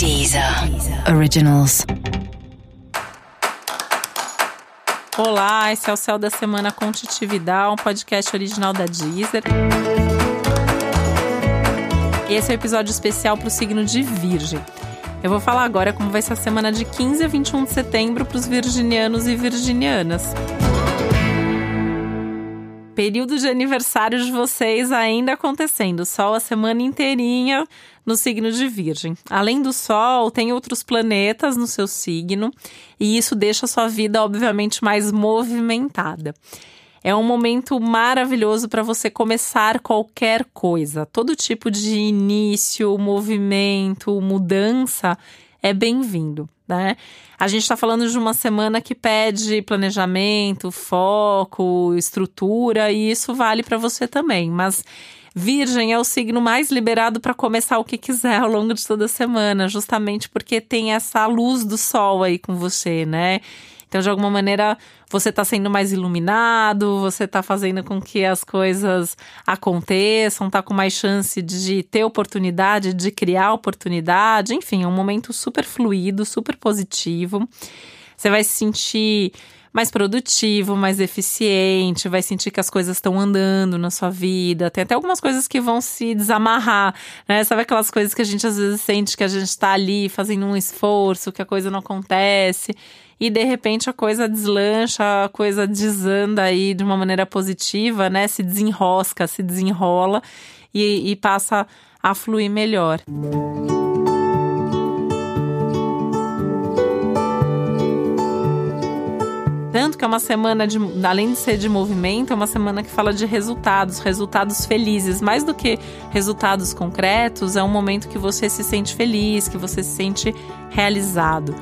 Deezer Originals. Olá, esse é o Céu da Semana com Titividade, um podcast original da Deezer. Esse é o um episódio especial para o signo de Virgem. Eu vou falar agora como vai ser a semana de 15 a 21 de setembro para os virginianos e virginianas período de aniversário de vocês ainda acontecendo. Sol a semana inteirinha no signo de Virgem. Além do Sol, tem outros planetas no seu signo e isso deixa a sua vida, obviamente, mais movimentada. É um momento maravilhoso para você começar qualquer coisa. Todo tipo de início, movimento, mudança é bem-vindo, né? A gente está falando de uma semana que pede planejamento, foco, estrutura, e isso vale para você também. Mas Virgem é o signo mais liberado para começar o que quiser ao longo de toda a semana, justamente porque tem essa luz do sol aí com você, né? Então, de alguma maneira, você está sendo mais iluminado, você está fazendo com que as coisas aconteçam, está com mais chance de ter oportunidade, de criar oportunidade. Enfim, é um momento super fluido, super positivo. Você vai se sentir mais produtivo, mais eficiente, vai sentir que as coisas estão andando na sua vida. Tem até algumas coisas que vão se desamarrar, né? Sabe aquelas coisas que a gente às vezes sente que a gente está ali fazendo um esforço, que a coisa não acontece e de repente a coisa deslancha, a coisa desanda aí de uma maneira positiva, né? Se desenrosca, se desenrola e, e passa a fluir melhor. Tanto que é uma semana de, além de ser de movimento, é uma semana que fala de resultados, resultados felizes, mais do que resultados concretos, é um momento que você se sente feliz, que você se sente realizado.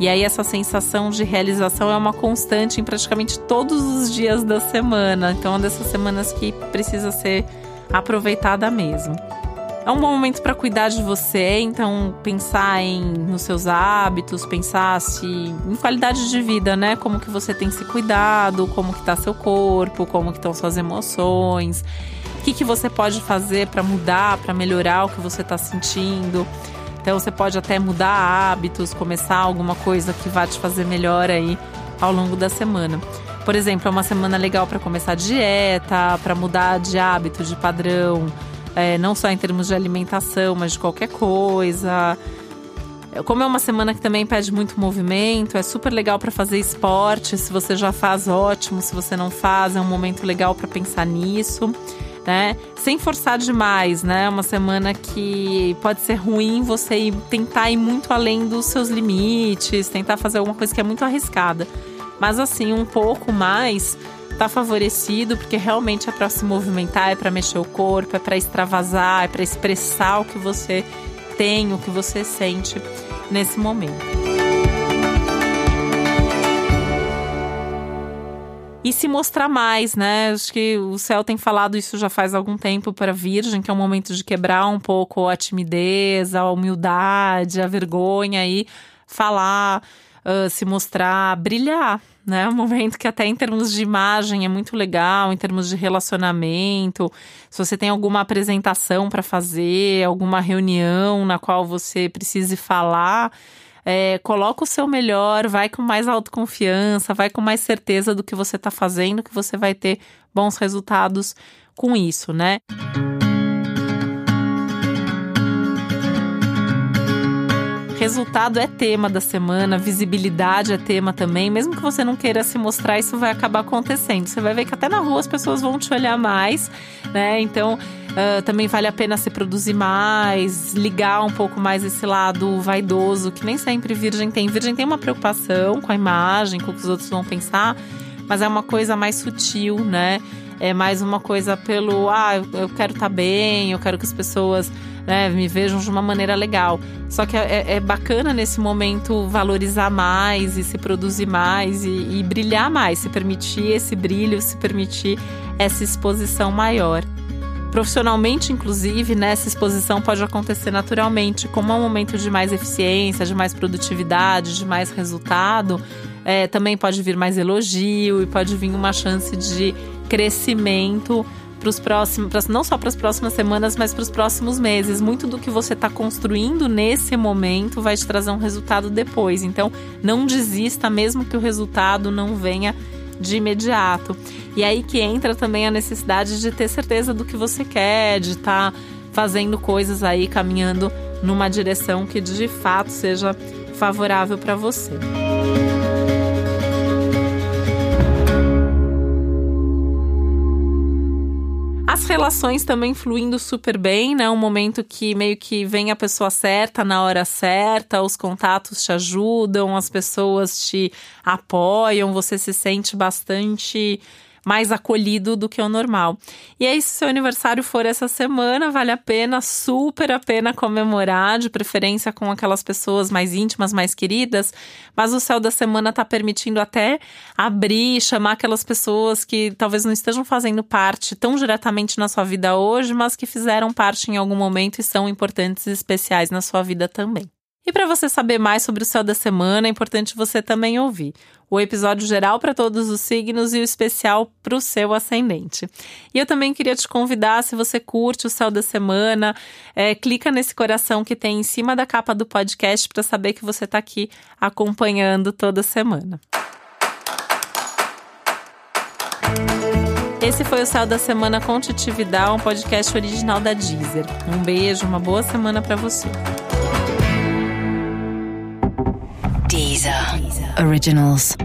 E aí essa sensação de realização é uma constante em praticamente todos os dias da semana. Então é uma dessas semanas que precisa ser aproveitada mesmo. É um bom momento para cuidar de você, então pensar em nos seus hábitos, pensar se em qualidade de vida, né? Como que você tem se cuidado, como que tá seu corpo, como que estão suas emoções, o que, que você pode fazer para mudar, para melhorar o que você está sentindo. Então você pode até mudar hábitos, começar alguma coisa que vá te fazer melhor aí ao longo da semana. Por exemplo, é uma semana legal para começar dieta, para mudar de hábito, de padrão, é, não só em termos de alimentação, mas de qualquer coisa. Como é uma semana que também pede muito movimento, é super legal para fazer esporte. Se você já faz, ótimo. Se você não faz, é um momento legal para pensar nisso né? Sem forçar demais, né? Uma semana que pode ser ruim você ir, tentar ir muito além dos seus limites, tentar fazer alguma coisa que é muito arriscada. Mas assim, um pouco mais tá favorecido porque realmente é para se movimentar, é para mexer o corpo, é para extravasar, é para expressar o que você tem, o que você sente nesse momento. E se mostrar mais, né? Acho que o céu tem falado isso já faz algum tempo para a Virgem, que é um momento de quebrar um pouco a timidez, a humildade, a vergonha e falar, uh, se mostrar, brilhar, né? Um momento que até em termos de imagem é muito legal, em termos de relacionamento. Se você tem alguma apresentação para fazer, alguma reunião na qual você precise falar, é, coloca o seu melhor, vai com mais autoconfiança, vai com mais certeza do que você está fazendo, que você vai ter bons resultados com isso, né? Resultado é tema da semana, visibilidade é tema também. Mesmo que você não queira se mostrar, isso vai acabar acontecendo. Você vai ver que até na rua as pessoas vão te olhar mais, né? Então, uh, também vale a pena se produzir mais, ligar um pouco mais esse lado vaidoso, que nem sempre Virgem tem. Virgem tem uma preocupação com a imagem, com o que os outros vão pensar, mas é uma coisa mais sutil, né? É mais uma coisa pelo, ah, eu quero estar tá bem, eu quero que as pessoas né, me vejam de uma maneira legal. Só que é, é bacana nesse momento valorizar mais e se produzir mais e, e brilhar mais, se permitir esse brilho, se permitir essa exposição maior. Profissionalmente, inclusive, né, exposição pode acontecer naturalmente, como é um momento de mais eficiência, de mais produtividade, de mais resultado. É, também pode vir mais elogio e pode vir uma chance de crescimento para os próximos, não só para as próximas semanas, mas para os próximos meses. Muito do que você está construindo nesse momento vai te trazer um resultado depois. Então, não desista, mesmo que o resultado não venha de imediato. E aí que entra também a necessidade de ter certeza do que você quer, de estar tá fazendo coisas aí, caminhando numa direção que de fato seja favorável para você. Relações também fluindo super bem, né? Um momento que meio que vem a pessoa certa na hora certa, os contatos te ajudam, as pessoas te apoiam, você se sente bastante mais acolhido do que o normal. E aí, se seu aniversário for essa semana, vale a pena, super a pena comemorar, de preferência com aquelas pessoas mais íntimas, mais queridas. Mas o céu da semana está permitindo até abrir, chamar aquelas pessoas que talvez não estejam fazendo parte tão diretamente na sua vida hoje, mas que fizeram parte em algum momento e são importantes e especiais na sua vida também. E para você saber mais sobre o céu da semana, é importante você também ouvir o episódio geral para todos os signos e o especial para o seu ascendente. E eu também queria te convidar, se você curte o céu da semana, é, clica nesse coração que tem em cima da capa do podcast para saber que você está aqui acompanhando toda semana. Esse foi o Céu da Semana com um podcast original da Deezer. Um beijo, uma boa semana para você. Originals.